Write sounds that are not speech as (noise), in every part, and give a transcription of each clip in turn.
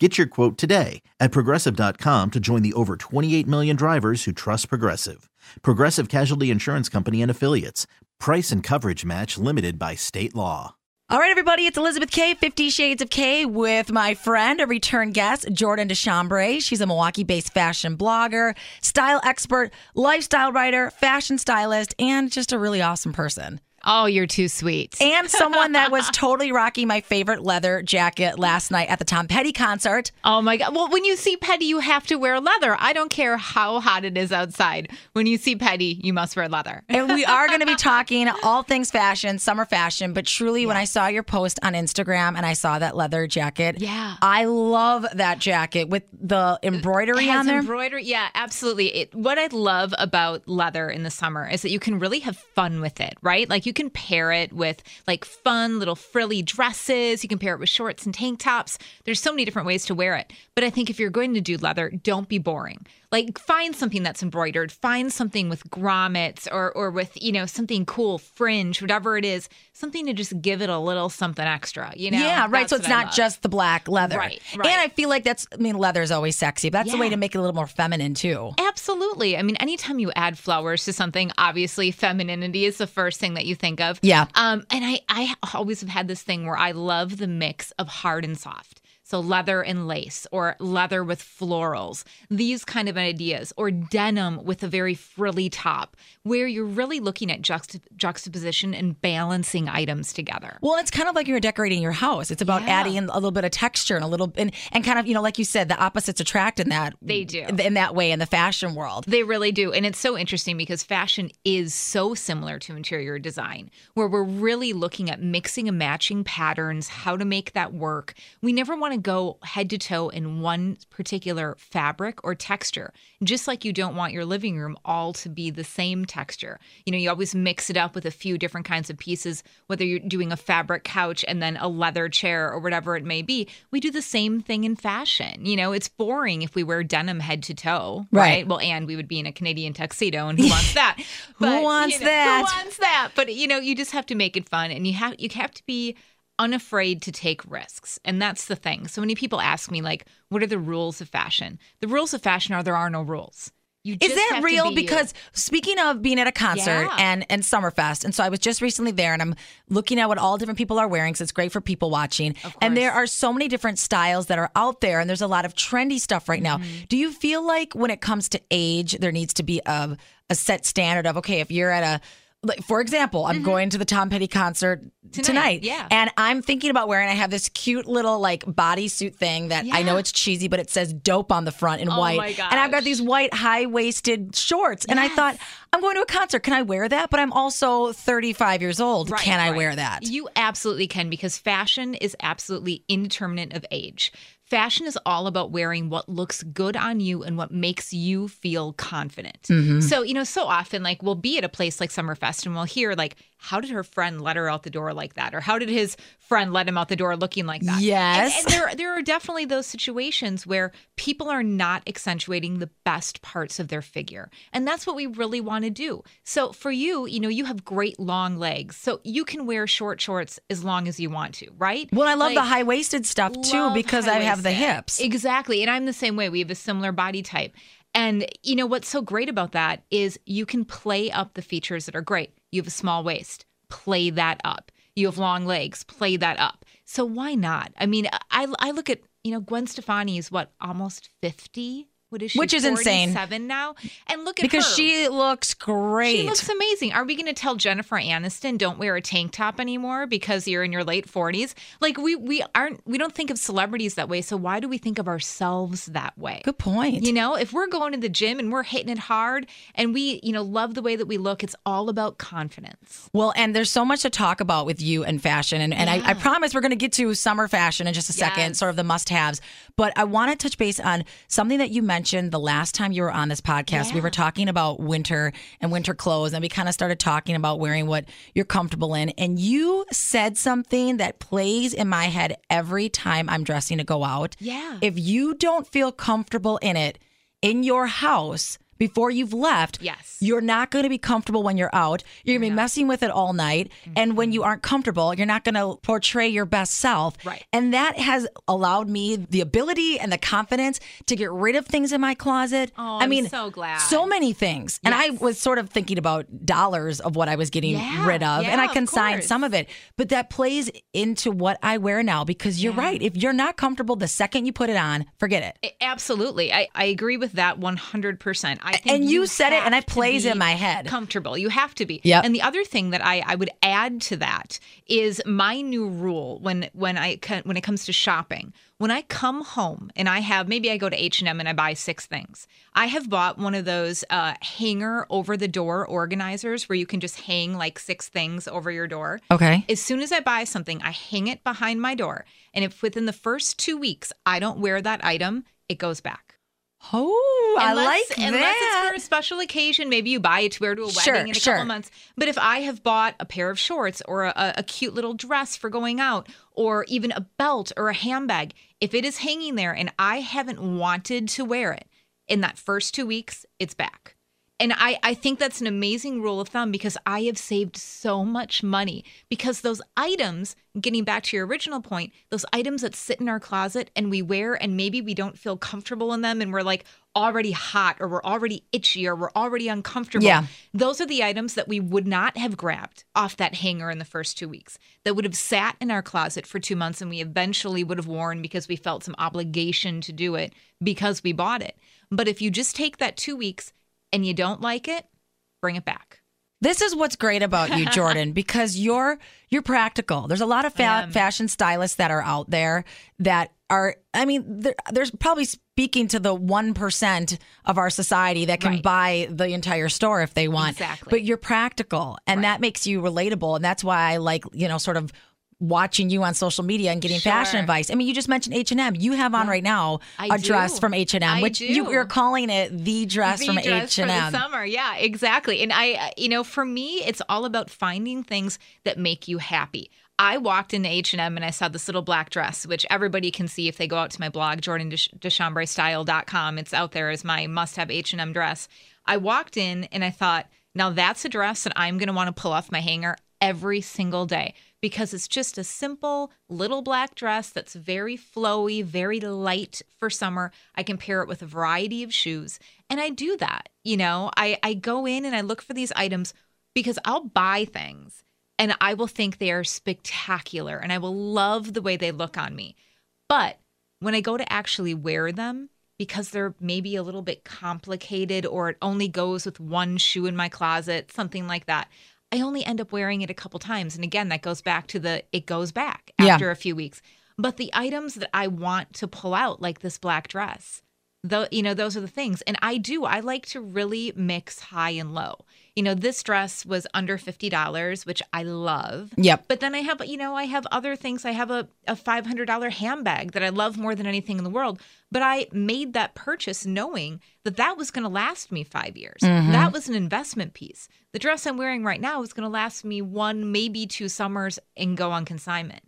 Get your quote today at progressive.com to join the over 28 million drivers who trust Progressive. Progressive Casualty Insurance Company and Affiliates. Price and coverage match limited by state law. All right, everybody, it's Elizabeth K, 50 Shades of K, with my friend, a return guest, Jordan Deschambre. She's a Milwaukee based fashion blogger, style expert, lifestyle writer, fashion stylist, and just a really awesome person. Oh, you're too sweet. And someone that was (laughs) totally rocking my favorite leather jacket last night at the Tom Petty concert. Oh my God. Well, when you see Petty, you have to wear leather. I don't care how hot it is outside. When you see Petty, you must wear leather. And we (laughs) are going to be talking all things fashion, summer fashion. But truly, when I saw your post on Instagram and I saw that leather jacket, Yeah. I love that jacket with the embroidery on there. embroidery. Yeah, absolutely. It, what I love about leather in the summer is that you can really have fun with it, right? Like you can pair it with like fun little frilly dresses. You can pair it with shorts and tank tops. There's so many different ways to wear it. But I think if you're going to do leather, don't be boring. Like find something that's embroidered, find something with grommets or or with, you know, something cool, fringe, whatever it is, something to just give it a little something extra, you know? yeah, right. That's So it's not just the black leather. Right, right. And I feel like that's, I mean, leather is always sexy, but that's the way to make it a little more feminine too. Absolutely. I mean, anytime you add flowers to something, obviously femininity is the first thing that you think of. Yeah. Um, and I, I always have had this thing where I love the mix of hard and soft. So leather and lace, or leather with florals, these kind of ideas, or denim with a very frilly top, where you're really looking at juxta- juxtaposition and balancing items together. Well, it's kind of like you're decorating your house. It's about Yeah. adding in a little bit of texture and a little, and, and kind of, you know, like you said, the opposites attract in that. They do. In that way in the fashion world. They really do. And it's so interesting because fashion is so similar to interior design, where we're really looking at mixing and matching patterns, how to make that work. We never want to go head to toe in one particular fabric or texture, just like you don't want your living room all to be the same texture. You know, you always mix it up with a few different kinds of pieces, whether you're doing a fabric couch and then a leather chair or whatever it may be. We do the same thing in fashion. You know, it's boring if we wear denim head to toe, Right. right? Well, and we would be in a Canadian tuxedo, and who wants that? (laughs) Who wants you know, that? Who wants that? But you know, you just have to make it fun, and you have you have to be unafraid to take risks, and that's the thing. So many people ask me like, "What are the rules of fashion?" The rules of fashion are there are no rules. You Is that have to real? be you. Because speaking of being at a concert Yeah. and and Summerfest, and so I was just recently there, and I'm looking at what all different people are wearing. So it's great for people watching. And there are so many different styles that are out there, and there's a lot of trendy stuff right now. Mm-hmm. Do you feel like when it comes to age, there needs to be a a set standard of okay, if you're at a like, for example, I'm going to the Tom Petty concert tonight, Mm-hmm. Tonight, yeah. and I'm thinking about wearing. I have this cute little like bodysuit thing that I know it's cheesy, but it says "dope" on the front in Oh white, and I've got these white high waisted shorts. And I thought, I'm going to a concert. Can I wear that? But I'm also 35 years old. Right, Can I right. wear that? You absolutely can because fashion is absolutely indeterminate of age. Fashion is all about wearing what looks good on you and what makes you feel confident. Mm-hmm. So, you know, so often, like, we'll be at a place like Summerfest and we'll hear, like, how did her friend let her out the door like that? Or how did his friend let him out the door looking like that? Yes. And, and there, there are definitely those situations where people are not accentuating the best parts of their figure. And that's what we really want to do. So for you, you know, you have great long legs. So you can wear short shorts as long as you want to, right? well, I love the high waisted stuff too because I have the hips. Exactly. And I'm the same way. We have a similar body type. And you know what's so great about that is you can play up the features that are great. You have a small waist, play that up. You have long legs, play that up. So why not? I mean, I I look at, you know, Gwen Stefani is what, almost 50? What is she? Which is insane. 47 now. And look at because her. she looks great. She looks amazing. Are we going to tell Jennifer Aniston don't wear a tank top anymore because you're in your late 40s? Like we we aren't we don't think of celebrities that way. So why do we think of ourselves that way? Good point. You know, if we're going to the gym and we're hitting it hard and we, you know, love the way that we look, it's all about confidence. Well, and there's so much to talk about with you and fashion. And, and I, I promise we're going to get to summer fashion in just a second, Yes. sort of the must haves. But I want to touch base on something that you mentioned mentioned the last time you were on this podcast, we were talking about winter and winter clothes, and we kind of started talking about wearing what you're comfortable in. And you said something that plays in my head every time I'm dressing to go out. Yeah. If you don't feel comfortable in it in your house before you've left, Yes. you're not going to be comfortable when you're out. You're going to be messing with it all night. And when you aren't comfortable, you're not going to portray your best self. Mm-hmm. Right. And that has allowed me the ability and the confidence to get rid of things in my closet. Oh, I I'm mean, so glad. So many things. And I was sort of thinking about dollars of what I was getting Yeah, rid of. and I consigned course. some of it. But that plays into what I wear now because you're Yeah. right. If you're not comfortable the second you put it on, forget it. Absolutely. I, I agree with that 100%. I And you said it, and it plays in my head. Comfortable. You have to be. Yeah. And the other thing that I, I would add to that is my new rule when when I when it comes to shopping. When I come home and I have maybe I go to H&M and I buy six things. I have bought one of those uh, hanger over the door organizers where you can just hang like six things over your door. Okay. As soon as I buy something, I hang it behind my door. And if within the first two weeks I don't wear that item, it goes back. Oh, I Unless- like Unless that. it's for a special occasion, maybe you buy it to wear to a wedding Sure, in a sure. couple months. But if I have bought a pair of shorts or a, a cute little dress for going out, or even a belt or a handbag, if it is hanging there and I haven't wanted to wear it in that first two weeks, it's back. And I, I think that's an amazing rule of thumb because I have saved so much money because those items, getting back to your original point, those items that sit in our closet and we wear and maybe we don't feel comfortable in them and we're like already hot or we're already itchy or we're already uncomfortable. Yeah. Those are the items that we would not have grabbed off that hanger in the first two weeks, that would have sat in our closet for two months and we eventually would have worn because we felt some obligation to do it because we bought it. But if you just take that two weeks and you don't like it, bring it back. This is what's great about you, Jordan, (laughs) because you're you're practical. There's a lot of fa- fashion stylists that are out there that are. I mean, there, there's probably speaking to the one percent of our society that can Right. buy the entire store if they want. Exactly. But you're practical, and Right. that makes you relatable, and that's why I like you know sort of watching you on social media and getting fashion advice. I mean, you just mentioned H and M. You have on right now I a dress from H and M, which you, do. you're calling it the dress The from H for and the M. summer. Yeah, exactly. And I, uh, you know, for me, it's all about finding things that make you happy. I walked into H and M and I saw this little black dress, which everybody can see if they go out to my blog, jordandeshambrestyle.com. It's out there as my must-have H and M dress. I walked in and I thought, now that's a dress that I'm going to want to pull off my hanger every single day because it's just a simple little black dress that's very flowy, very light for summer. I can pair it with a variety of shoes. And I do that. You know, I, I go in and I look for these items because I'll buy things and I will think they are spectacular and I will love the way they look on me. But when I go to actually wear them, because they're maybe a little bit complicated or it only goes with one shoe in my closet, something like that. I only end up wearing it a couple times. And again, that goes back to the it goes back Yeah. after a few weeks. But the items that I want to pull out, like this black dress, though you know those are the things and i do i like to really mix high and low you know this dress was under $50 which i love Yep. but then i have you know i have other things i have a, a $500 handbag that i love more than anything in the world but i made that purchase knowing that that was going to last me five years Mm-hmm. that was an investment piece the dress i'm wearing right now is going to last me one maybe two summers and go on consignment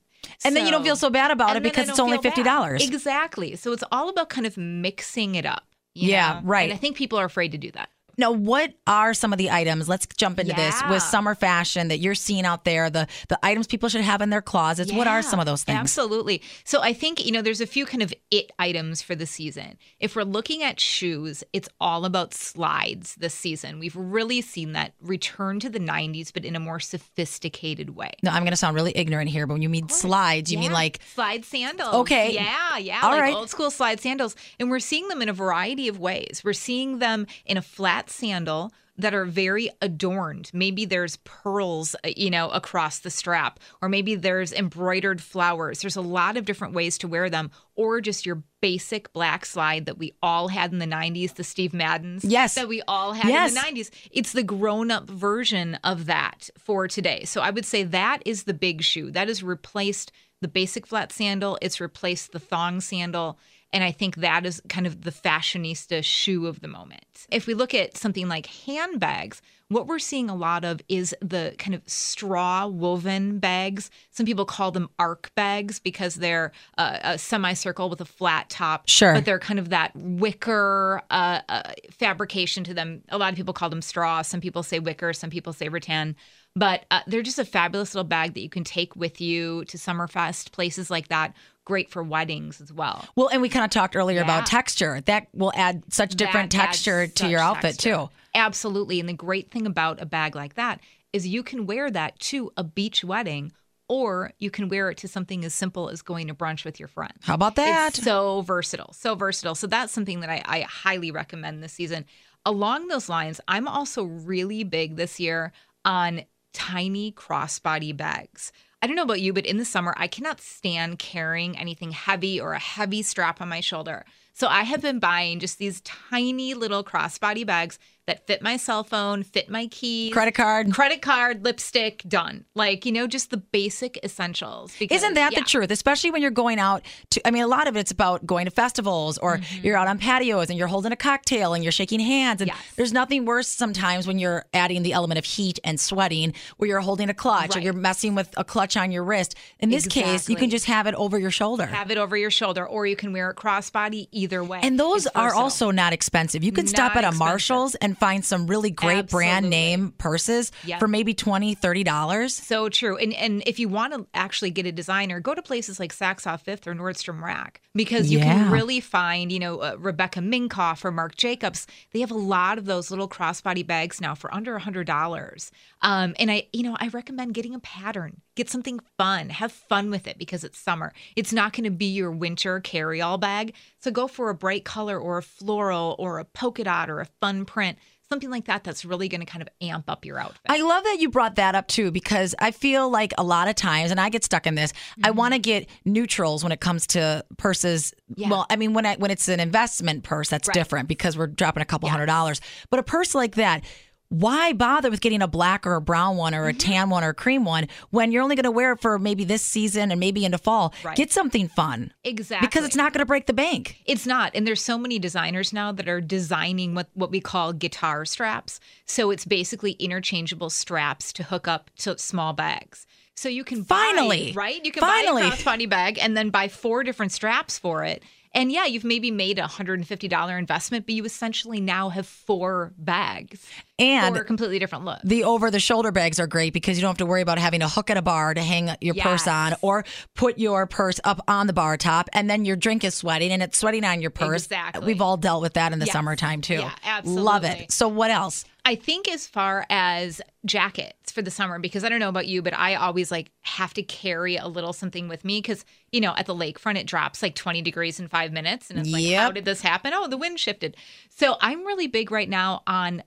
And then you don't feel so bad about it and then I because it's only feel fifty bad. dollars. Exactly. So it's all about kind of mixing it up. you Yeah, know? right. And I think people are afraid to do that. Now, what are some of the items? Let's jump into this with summer fashion that you're seeing out there. The the items people should have in their closets. What are some of those things? Absolutely. So I think, you know, there's a few kind of it items for the season. If we're looking at shoes, it's all about slides this season. We've really seen that return to the 90s, but in a more sophisticated way. No, I'm going to sound really ignorant here, but when you mean slides, you mean like slide sandals. Okay. Yeah, yeah. All like right. old school slide sandals. And we're seeing them in a variety of ways. We're seeing them in a flat sandal that are very adorned. Maybe there's pearls, uh, you know, across the strap, or maybe there's embroidered flowers. There's a lot of different ways to wear them, or just your basic black slide that we all had in the 90s, the Steve Maddens. Yes. That we all had Yes. in the 90s. It's the grown up version of that for today. So I would say that is the big shoe. That has replaced the basic flat sandal, it's replaced the thong sandal. And I think that is kind of the fashionista shoe of the moment. If we look at something like handbags, what we're seeing a lot of is the kind of straw woven bags. Some people call them arc bags because they're uh, a semicircle with a flat top. Sure. But they're kind of that wicker uh, uh, fabrication to them. A lot of people call them straw. Some people say wicker. Some people say rattan. But uh, they're just a fabulous little bag that you can take with you to Summerfest, places like that. Great for weddings as well. Well, and we kind of talked earlier Yeah. about texture. That will add such different That texture to your outfit texture. too. Absolutely. And the great thing about a bag like that is you can wear that to a beach wedding or you can wear it to something as simple as going to brunch with your friends. How about that? It's so versatile, so versatile. So that's something that I, I highly recommend this season. Along those lines, I'm also really big this year on tiny crossbody bags. I don't know about you, but in the summer, I cannot stand carrying anything heavy or a heavy strap on my shoulder. So I have been buying just these tiny little crossbody bags that fit my cell phone, fit my keys, Credit card. credit card, lipstick, done. Like, you know, just the basic essentials. Because, Isn't that yeah. the truth? Especially when you're going out to, I mean, a lot of it's about going to festivals or you're out on patios and you're holding a cocktail and you're shaking hands. And Mm-hmm. Yes. there's nothing worse sometimes when you're adding the element of heat and sweating where you're holding a clutch or you're messing with a clutch on your wrist. In this case, you can just have it over your shoulder. have it over your shoulder or you can wear it crossbody either way. and those are also not expensive. You can stop at a expensive. Marshall's and find some really great brand name purses Yep. for maybe $20, $30. so true. And and if you want to actually get a designer, go to places like Saks Off Fifth or Nordstrom Rack because you Yeah. can really find, you know, uh, Rebecca Minkoff or Marc Jacobs. They have a lot of those little crossbody bags now for under a hundred dollars. Um, and I, you know, I recommend getting a pattern. Get something fun. Have fun with it because it's summer. It's not going to be your winter carry-all bag. So go for a bright color or a floral or a polka dot or a fun print. Something like that that's really going to kind of amp up your outfit. I love that you brought that up too, because I feel like a lot of times, and I get stuck in this. I mm-hmm. want to get neutrals when it comes to purses. Yeah. Well, I mean, when I when it's an investment purse, that's Right. different because we're dropping a couple hundred dollars. But a purse like that. Why bother with getting a black or a brown one or a mm-hmm. tan one or a cream one when you're only going to wear it for maybe this season and maybe into fall? Right. Get something fun exactly. because it's not going to break the bank. It's not. And there's so many designers now that are designing what, what we call guitar straps. So it's basically interchangeable straps to hook up to small bags. So you can buy- Finally. right? You can Finally. buy a crossbody bag and then buy four different straps for it. And yeah, you've maybe made a $150 investment, but you essentially now have four bags And for a completely different look. The over the shoulder bags are great because you don't have to worry about having a hook at a bar to hang your purse on or put your purse up on the bar top and then your drink is sweating and it's sweating on your purse. Exactly. We've all dealt with that in the Yes. summertime too. Yeah, absolutely. Love it. So what else? I think as far as jackets for the summer, because I don't know about you, but I always like have to carry a little something with me because you know at the lakefront it drops like 20 degrees in five minutes, and it's like, how did this happen? Oh, the wind shifted. So I'm really big right now on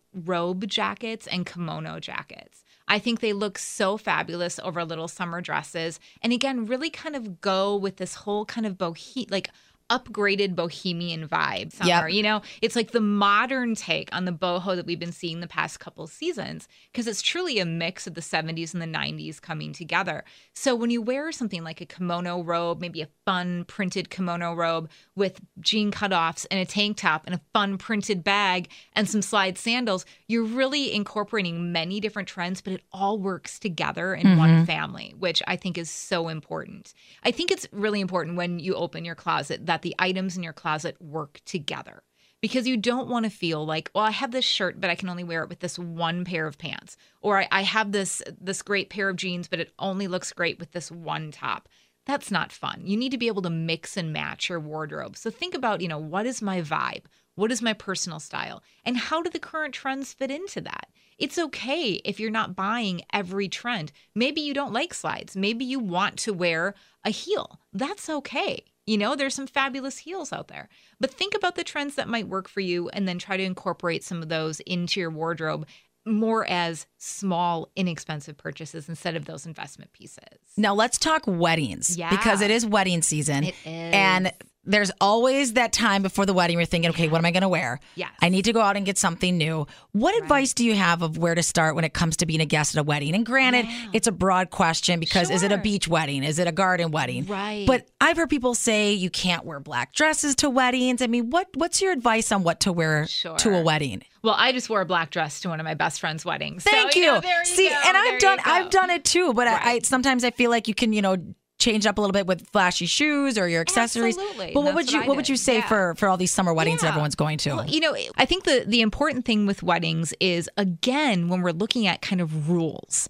robe jackets and kimono jackets. I think they look so fabulous over little summer dresses, and again, really kind of go with this whole kind of bohe like upgraded bohemian vibe summer. Yep. You know, it's like the modern take on the boho that we've been seeing the past couple seasons because it's truly a mix of the 70s and the 90s coming together. So when you wear something like a kimono robe, maybe a fun printed kimono robe with jean cutoffs and a tank top and a fun printed bag and some slide sandals, you're really incorporating many different trends, but it all works together in one mm-hmm. family, which I think is so important. I think it's really important when you open your closet that the items in your closet work together. Because you don't want to feel like well i have this shirt but i can only wear it with this one pair of pants or I, I have this this great pair of jeans but it only looks great with this one top. That's not fun. You need to be able to mix and match your wardrobe. So think about you know what is my vibe? What is my personal style? And how do the current trends fit into that? It's okay if you're not buying every trend. Maybe you don't like slides. Maybe you want to wear a heel. That's okay you know, there's some fabulous heels out there. But think about the trends that might work for you and then try to incorporate some of those into your wardrobe more as small, inexpensive purchases instead of those investment pieces. Now let's talk weddings Yeah. because it is wedding season. It is. And there's always that time before the wedding you're thinking, okay, what am I going to wear? Yes. I need to go out and get something new. What advice do you have of where to start when it comes to being a guest at a wedding? And granted, it's a broad question because is it a beach wedding? Is it a garden wedding? Right. But I've heard people say you can't wear black dresses to weddings. I mean, what what's your advice on what to wear to a wedding? Well, I just wore a black dress to one of my best friend's weddings. So, Thank you. know, there you See, and I've done. I've done it too, but I, I sometimes I feel like you can, you know, change up a little bit with flashy shoes or your accessories. Absolutely. But what would you what would you say Yeah. for for all these summer weddings that Yeah. everyone's going to? Well, you know, I think the the important thing with weddings is again when we're looking at kind of rules,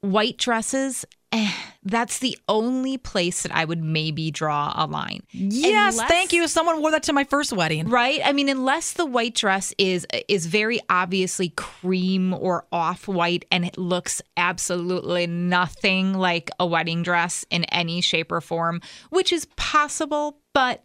white dresses. Eh, that's the only place that I would maybe draw a line. yes, Unless- thank you. Someone wore that to my first wedding. Right? I mean, unless the white dress is is very obviously cream or off white and it looks absolutely nothing like a wedding dress in any shape or form, which is possible, but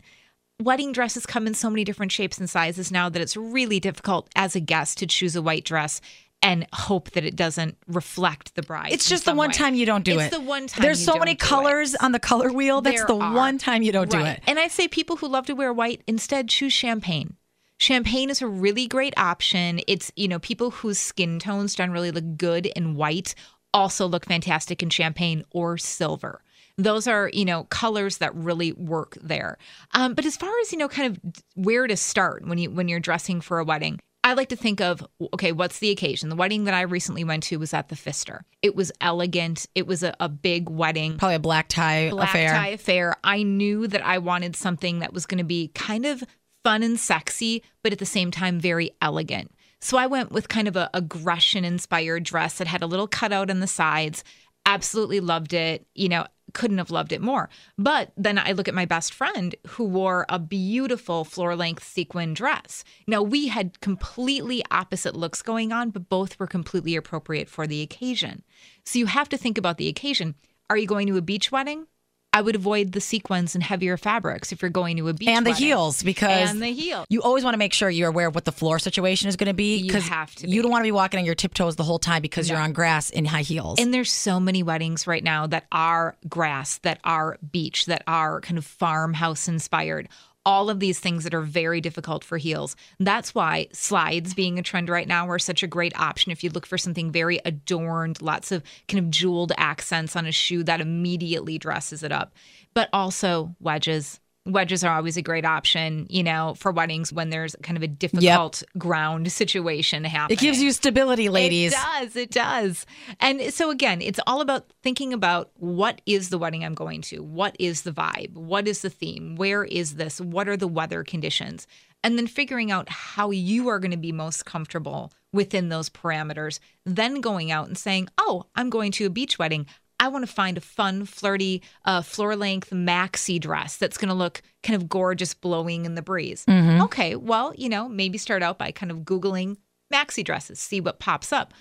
wedding dresses come in so many different shapes and sizes now that it's really difficult as a guest to choose a white dress and hope that it doesn't reflect the bride. It's just the one way. time you don't do it's it. the one time There's you so don't many colors on the color wheel. That's There the are. one time you don't do it. And I say people who love to wear white instead choose champagne. Champagne is a really great option. It's, you know, people whose skin tones generally look good in white also look fantastic in champagne or silver. Those are, you know, colors that really work there. Um, but as far as, you know, kind of where to start when you when you're dressing for a wedding, I like to think of okay, what's the occasion? The wedding that I recently went to was at the Pfister. It was elegant. It was a, a big wedding Probably a black tie black affair. tie affair. I knew that I wanted something that was going to be kind of fun and sexy, but at the same time very elegant. So I went with kind of a Grecian inspired dress that had a little cutout on the sides. Absolutely loved it. You know, couldn't have loved it more. But then I look at my best friend who wore a beautiful floor length sequin dress. Now we had completely opposite looks going on, but both were completely appropriate for the occasion. So you have to think about the occasion. Are you going to a beach wedding? I would avoid the sequins and heavier fabrics if you're going to a beach and the wedding. heels because and the heel. you always want to make sure you're aware of what the floor situation is going to be. You have to You don't want to be walking on your tiptoes the whole time because you're on grass in high heels. And there's so many weddings right now that are grass, that are beach, that are kind of farmhouse inspired. All of these things that are very difficult for heels. That's why slides being a trend right now are such a great option. If you look for something very adorned, lots of kind of jeweled accents on a shoe, that immediately dresses it up. But also wedges. Wedges are always a great option, you know, for weddings when there's kind of a difficult ground situation happening. it gives you stability, ladies. It does. It does. And so again, it's all about thinking about what is the wedding I'm going to? What is the vibe? What is the theme? Where is this? What are the weather conditions? And then figuring out how you are going to be most comfortable within those parameters. Then going out and saying, "Oh, I'm going to a beach wedding. I want to find a fun, flirty, uh, floor length maxi dress that's going to look kind of gorgeous, blowing in the breeze. Okay, well, you know, maybe start out by kind of Googling maxi dresses, see what pops up.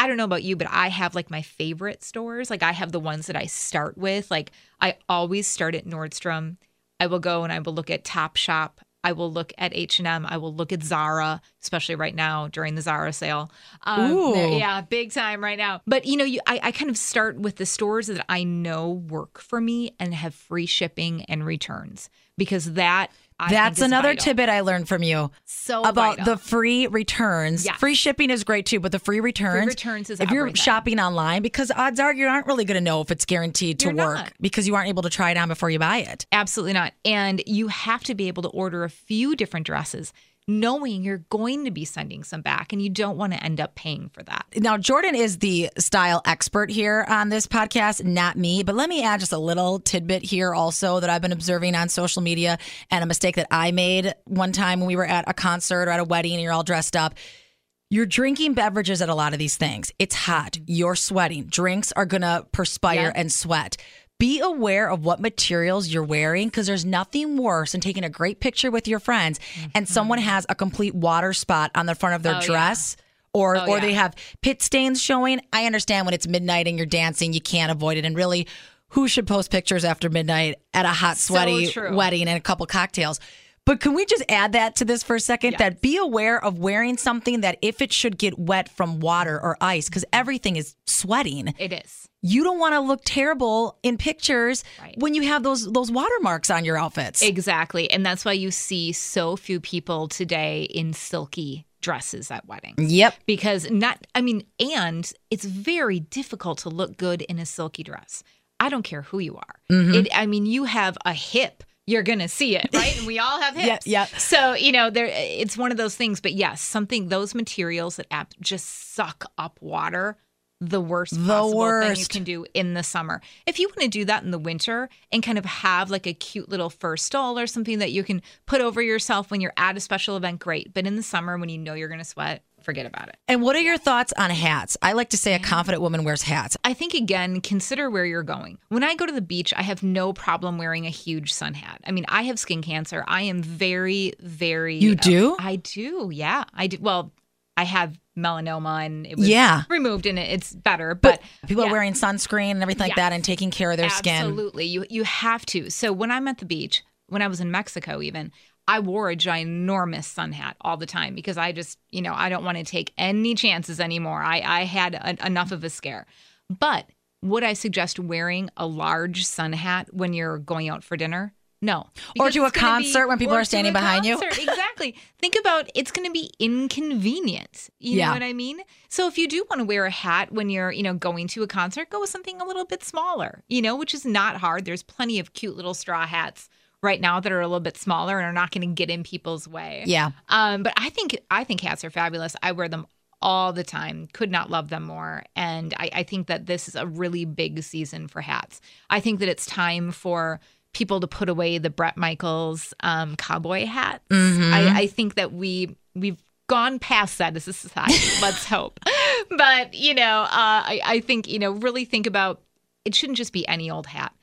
I don't know about you, but I have like my favorite stores. Like I have the ones that I start with. Like I always start at Nordstrom. I will go and I will look at Topshop. I will look at H and M. I will look at Zara, especially right now during the Zara sale. Um, Ooh. yeah, big time right now. But you know, you, I, I kind of start with the stores that I know work for me and have free shipping and returns because that I That's another vital. tidbit I learned from you So about vital. the free returns. Yes. Free shipping is great too, but the free returns. Free returns is if you're shopping online, because odds are you aren't really going to know if it's guaranteed to You're work not. because you aren't able to try it on before you buy it. Absolutely not. And you have to be able to order a few different dresses, knowing you're going to be sending some back and you don't want to end up paying for that. Now, Jordan is the style expert here on this podcast, not me. But let me add just a little tidbit here also that I've been observing on social media and a mistake that I made one time when we were at a concert or at a wedding and you're all dressed up. You're drinking beverages at a lot of these things. It's hot. You're sweating. Drinks are going to perspire Yeah. and sweat. Be aware of what materials you're wearing because there's nothing worse than taking a great picture with your friends and mm-hmm. someone has a complete water spot on the front of their Oh, yeah. dress or Oh, or yeah. they have pit stains showing. I understand when it's midnight and you're dancing, you can't avoid it. And really, who should post pictures after midnight at a hot, sweaty true. wedding and a couple cocktails? But can we just add that to this for a second? Yes. That be aware of wearing something that if it should get wet from water or ice, because everything is sweating, It is. You don't want to look terrible in pictures Right. when you have those those watermarks on your outfits. Exactly. And that's why you see so few people today in silky dresses at weddings. yep. Because not, I mean, and it's very difficult to look good in a silky dress. I don't care who you are. Mm-hmm. It, I mean, you have a hip. You're gonna see it, right? And we all have (laughs) Yeah, hips. yeah. So you know, there. It's one of those things. But yes, something those materials that just suck up water. The worst The possible thing you can do in the summer. If you want to do that in the winter and kind of have like a cute little fur stole or something that you can put over yourself when you're at a special event, great. But in the summer when you know you're going to sweat, forget about it. And what are your thoughts on hats? I like to say a confident woman wears hats. I think again, consider where you're going. When I go to the beach, I have no problem wearing a huge sun hat. I mean, I have skin cancer. I am very, very. You do? I do. Yeah, I do. Well, I have melanoma, and it was Yeah. removed, and it's better. But, People yeah. are wearing sunscreen and everything like that and taking care of their skin. Absolutely. You you have to. So when I'm at the beach, when I was in Mexico even, I wore a ginormous sun hat all the time because I just, you know, I don't want to take any chances anymore. I I had a, enough of a scare. But would I suggest wearing a large sun hat when you're going out for dinner? No. Or to a gonna be- concert when people are standing behind you. Exactly. Think about it's going to be inconvenient. You Yeah. know what I mean? So if you do want to wear a hat when you're, you know, going to a concert, go with something a little bit smaller, you know, which is not hard. There's plenty of cute little straw hats right now that are a little bit smaller and are not going to get in people's way. Yeah. Um, but I think I think hats are fabulous. I wear them all the time. Could not love them more. And I, I think that this is a really big season for hats. I think that it's time for people to put away the Bret Michaels um, cowboy hats. I, I think that we we've gone past that as a society. (laughs) Let's hope. But you know, uh, I, I think you know, really think about it. Shouldn't just be any old hat.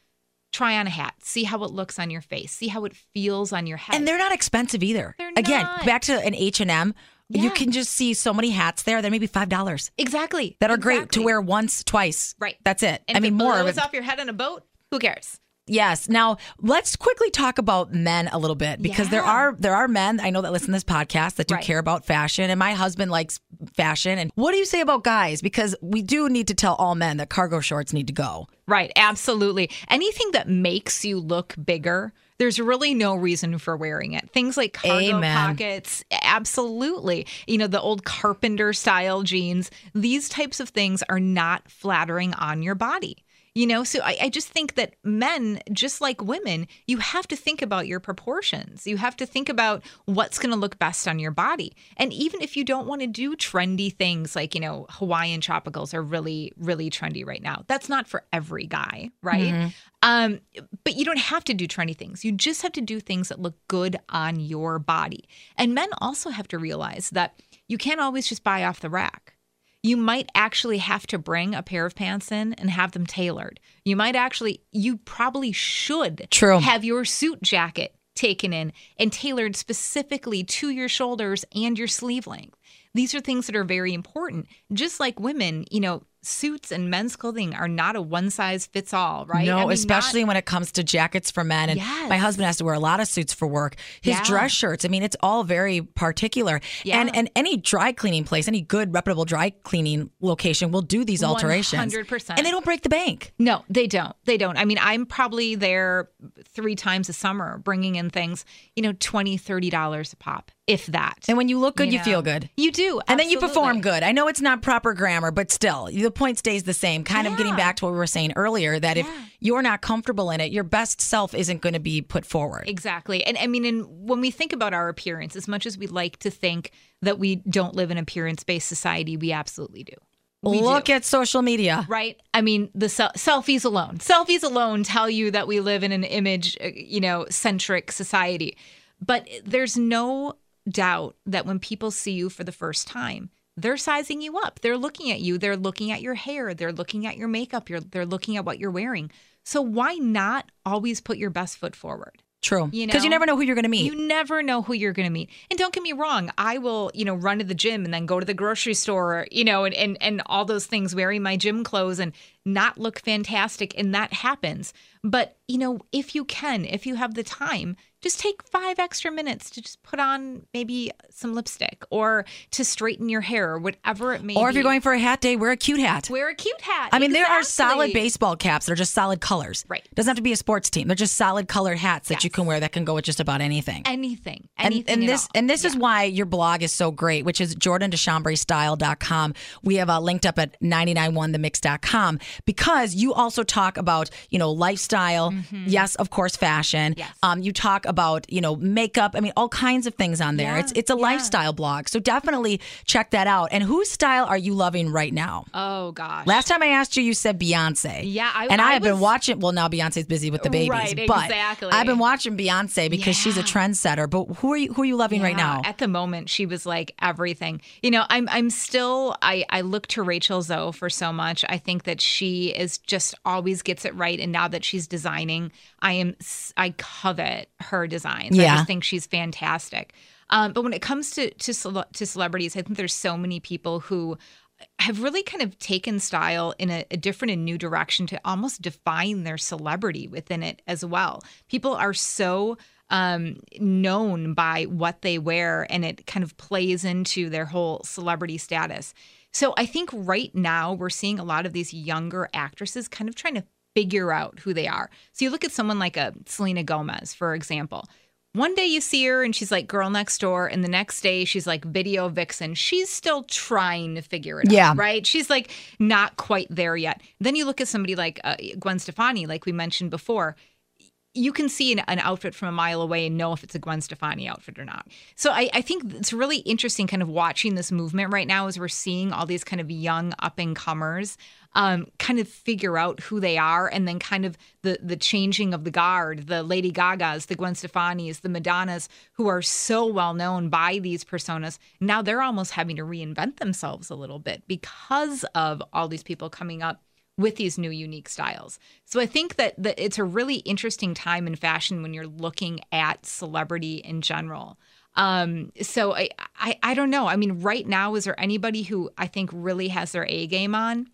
Try on a hat. See how it looks on your face. See how it feels on your head. And they're not expensive either. They're Again, not. back to an H&M, you can just see so many hats there. They're maybe $5 exactly that are great to wear once, twice. Right. That's it. And I mean, more of blows it. off your head on a boat. Who cares? Yes. Now let's quickly talk about men a little bit because there are there are men I know that listen to this podcast that do Right. care about fashion, and my husband likes fashion. And what do you say about guys? Because we do need to tell all men that cargo shorts need to go. Right, absolutely. Anything that makes you look bigger, there's really no reason for wearing it. Things like cargo Amen. pockets, absolutely. You know, the old carpenter style jeans, these types of things are not flattering on your body. You know, so I, I just think that men, just like women, you have to think about your proportions. You have to think about what's going to look best on your body. And even if you don't want to do trendy things like, you know, Hawaiian tropicals are really, really trendy right now. That's not for every guy, right? Um, but you don't have to do trendy things. You just have to do things that look good on your body. And men also have to realize that you can't always just buy off the rack you might actually have to bring a pair of pants in and have them tailored. You might actually, you probably should True. have your suit jacket taken in and tailored specifically to your shoulders and your sleeve length. These are things that are very important. Just like women, you know, suits and men's clothing are not a one size fits all, right? No, I mean, especially not- when it comes to jackets for men. And Yes. my husband has to wear a lot of suits for work. His Yeah. dress shirts, I mean, it's all very particular. Yeah. And and any dry cleaning place, any good reputable dry cleaning location will do these alterations. 100%. And they don't break the bank. No, they don't. They don't. I mean, I'm probably there three times a summer bringing in things, you know, 20 $30 a pop, if that. And when you look good, you, know. feel good. You do. And then you perform good. I know it's not proper grammar, but still, the point stays the same. Kind of getting back to what we were saying earlier that if you're not comfortable in it, your best self isn't going to be put forward. Exactly. And I mean, and when we think about our appearance, as much as we like to think that we don't live in appearance based society, we absolutely do. We Look do. at social media. right? I mean, the sel- selfies alone, selfies alone tell you that we live in an image, uh, you know, centric society. But there's no doubt that when people see you for the first time, they're sizing you up. They're looking at you. They're looking at your hair. They're looking at your makeup. You're, they're looking at what you're wearing. So why not always put your best foot forward? True. You Because you know? never know who you're going to meet. You never know who you're going to meet. And don't get me wrong, I will, you know, run to the gym and then go to the grocery store, you know, and, and, and all those things wearing my gym clothes. And not look fantastic and that happens. But, you know, if you can, if you have the time, just take five extra minutes to just put on maybe some lipstick or to straighten your hair or whatever it may be. Or if you're going for a hat day, wear a cute hat. wear a cute hat. I mean, there are solid baseball caps that are just solid colors. Right. Doesn't have to be a sports team. They're just solid colored hats that you can wear that can go with just about anything. Anything. and, Anything. and at this all. and this is why your blog is so great, which is jordandeshambrestyle.com. We have uh, linked up at 991themix.com because you also talk about, you know, lifestyle. Yes, of course, fashion. Mm-hmm. Yes. Um, you talk about, you know, makeup. I mean, all kinds of things on there. Yeah, It's it's a yeah. lifestyle blog. So definitely check that out. And whose style are you loving right now? Oh gosh. Last time I asked you, you said Beyonce. Yeah, I- and I, I have been watching. Well, now Beyonce's busy with the babies, Right, but exactly. I've been watching Beyonce because she's a Yeah. trendsetter. But who are you? Who are you loving right now? At the moment, she was like everything. You know, I'm I'm still I I look to Rachel Zoe for so much. I think that she is just always gets it right. And now that she's designing, I am I covet her designs. I just think she's fantastic. Um, but when it comes to to cele- to celebrities, I think there's so many people who have really kind of taken style in a, a different and new direction to almost define their celebrity within it as well. People are so um, known by what they wear, and it kind of plays into their whole celebrity status. So I think right now we're seeing a lot of these younger actresses kind of trying to figure out who they are. So you look at someone like a Selena Gomez, for example. One day you see her and she's like girl next door, and the next day she's like video vixen. She's still trying to figure it Yeah. out, right? She's like not quite there yet. Then you look at somebody like uh, Gwen Stefani, like we mentioned before. You can see an, an outfit from a mile away and know if it's a Gwen Stefani outfit or not. So I, I think it's really interesting, kind of watching this movement right now as we're seeing all these kind of young up and comers um, kind of figure out who they are, and then kind of the the changing of the guard, the Lady Gagas, the Gwen Stefanis, the Madonnas, who are so well known by these personas. Now they're almost having to reinvent themselves a little bit because of all these people coming up with these new unique styles. So I think that, that it's a really interesting time in fashion when you're looking at celebrity in general. Um, so I, I I don't know. I mean, right now, is there anybody who I think really has their A game on?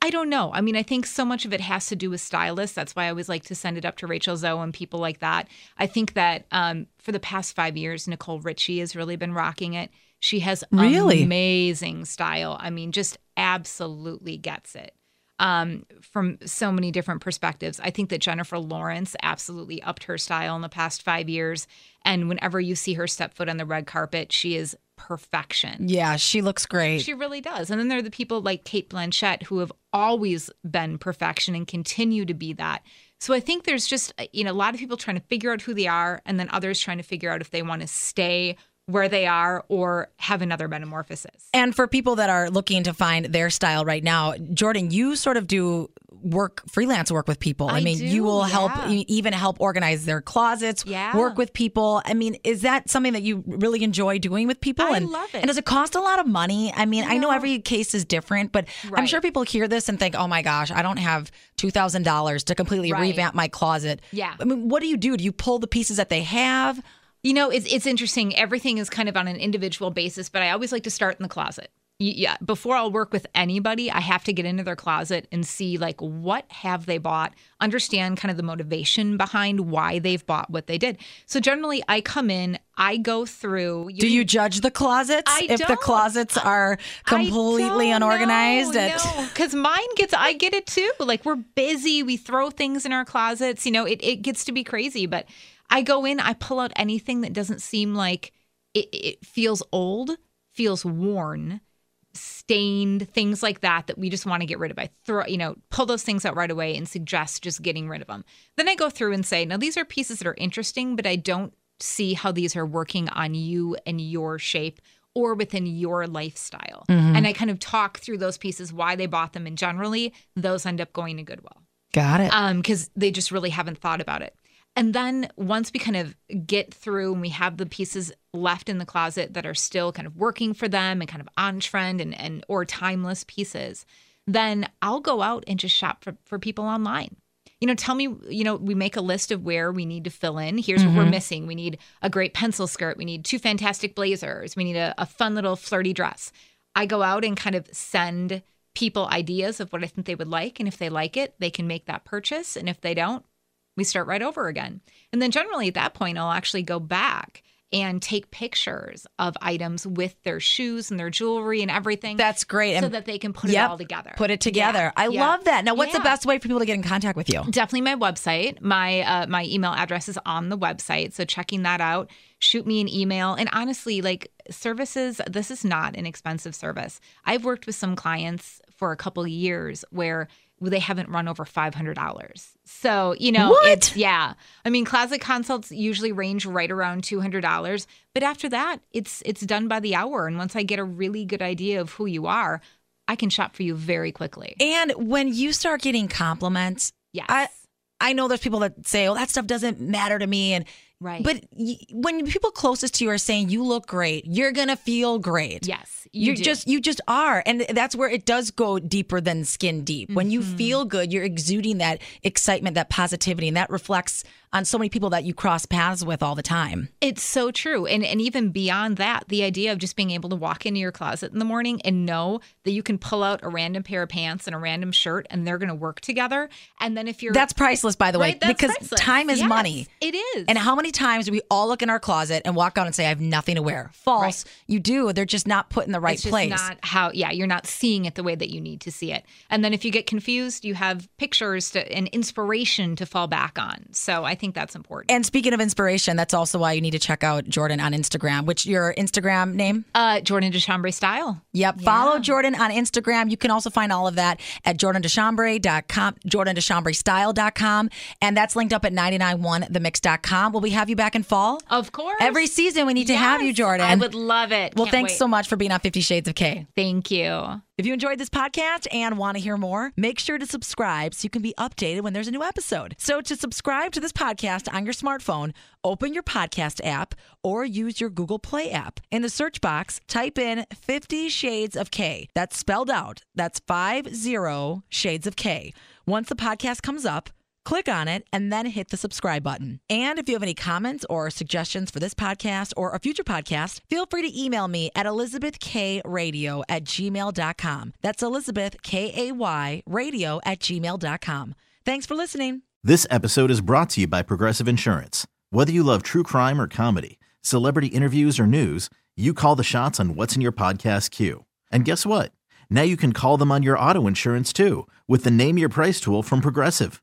I don't know. I mean, I think so much of it has to do with stylists. That's why I always like to send it up to Rachel Zoe and people like that. I think that um, for the past five years, Nicole Richie has really been rocking it. She has Really? amazing style. I mean, just absolutely gets it um, from so many different perspectives. I think that Jennifer Lawrence absolutely upped her style in the past five years. And whenever you see her step foot on the red carpet, she is perfection. yeah, she looks great. She really does. And then there are the people like Cate Blanchett who have always been perfection and continue to be that. So I think there's just, you know, a lot of people trying to figure out who they are and then others trying to figure out if they want to stay where they are or have another metamorphosis. and for people that are looking to find their style right now, Jordan, you sort of do work freelance work with people. I, I mean, you will help yeah. you even help organize their closets, Yeah. work with people. I mean, is that something that you really enjoy doing with people? I and love it. And does it cost a lot of money? I mean, I know No. every case is different, but I'm sure people hear this and think, "Oh my gosh, I don't have $2,000 to completely Right. revamp my closet." Yeah. I mean, what do you do? Do you pull the pieces that they have? You know, it's it's interesting. Everything is kind of on an individual basis, but I always like to start in the closet. Yeah, before I'll work with anybody, I have to get into their closet and see like what have they bought, understand kind of the motivation behind why they've bought what they did. So generally, I come in, I go through. Do you judge the closets I if the don't. closets are completely unorganized? at- because mine gets i get it too like we're busy we throw things in our closets you know it, it gets to be crazy but i go in i pull out anything that doesn't seem like it, it feels old feels worn stained things like that that we just want to get rid of. I throw you know pull those things out right away and suggest just getting rid of them then i go through and say now these are pieces that are interesting but i don't see how these are working on you and your shape or within your lifestyle. And I kind of talk through those pieces, why they bought them, and generally those end up going to Goodwill. Got it. um because they just really haven't thought about it and then once we kind of get through and we have the pieces left in the closet that are still kind of working for them and kind of on trend and, and or timeless pieces then i'll go out and just shop for, for people online. You know tell me you know we make a list of where we need to fill in. Here's what we're mm-hmm. missing. We need a great pencil skirt. We need two fantastic blazers. We need a, a fun little flirty dress. I go out and kind of send people ideas of what I think they would like. And if they like it, they can make that purchase. And if they don't, we start right over again. And then generally at that point, I'll actually go back and take pictures of items with their shoes and their jewelry and everything. That's great. So And- that they can put Yep, it all together. Put it together. Yeah, I yeah. love that. Now, what's the best way for people to get in contact with you? Definitely my website. My uh, my email address is on the website, so checking that out. Shoot me an email. And honestly, like services, this is not an expensive service. I've worked with some clients for a couple years where they haven't run over five hundred dollars. So you know, What? it's yeah. I mean, closet consults usually range right around two hundred dollars, but after that, it's it's done by the hour. And once I get a really good idea of who you are, I can shop for you very quickly. And when you start getting compliments, Yes. I I know there's people that say, "Oh, that stuff doesn't matter to me," and Right. But y- when people closest to you are saying you look great, you're gonna feel great. yes, You you just you just are, and that's where it does go deeper than skin deep. When you Mm-hmm. feel good, you're exuding that excitement, that positivity, and that reflects on so many people that you cross paths with all the time. It's so true. And and even beyond that, the idea of just being able to walk into your closet in the morning and know that you can pull out a random pair of pants and a random shirt and they're going to work together. And then if you're That's priceless, by the way, Right, because priceless. time is Yes, money. It is. And how many times we all look in our closet and walk out and say, "I have nothing to wear"? False. Right. You do. They're just not put in the right it's just place. not how yeah, you're not seeing it the way that you need to see it. And then if you get confused, you have pictures to, and inspiration to fall back on. So I think that's important. and speaking of inspiration, that's also why you need to check out Jordan on Instagram. Which your Instagram name? uh Jordan DeChambre style. Yep. Follow Jordan on Instagram. You can also find all of that at jordandechambre.com, jordandechambrestyle.com. And that's linked up at 991themix.com. Will we have you back in fall? Of course. Every season, we need to have you, Jordan. I would love it. well, Can't thanks wait. so much for being on Fifty Shades of K. Thank you. If you enjoyed this podcast and want to hear more, make sure to subscribe so you can be updated when there's a new episode. So, to subscribe to this podcast on your smartphone, open your podcast app or use your Google Play app. In the search box, type in 50 Shades of K. That's spelled out. That's 50 Shades of K. Once the podcast comes up, Click on it and then hit the subscribe button. And if you have any comments or suggestions for this podcast or a future podcast, feel free to email me at elizabethkradio at gmail.com. That's Elizabeth, K A Y, radio at gmail.com. Thanks for listening. This episode is brought to you by Progressive Insurance. Whether you love true crime or comedy, celebrity interviews or news, you call the shots on what's in your podcast queue. And guess what? Now you can call them on your auto insurance too with the Name Your Price tool from Progressive.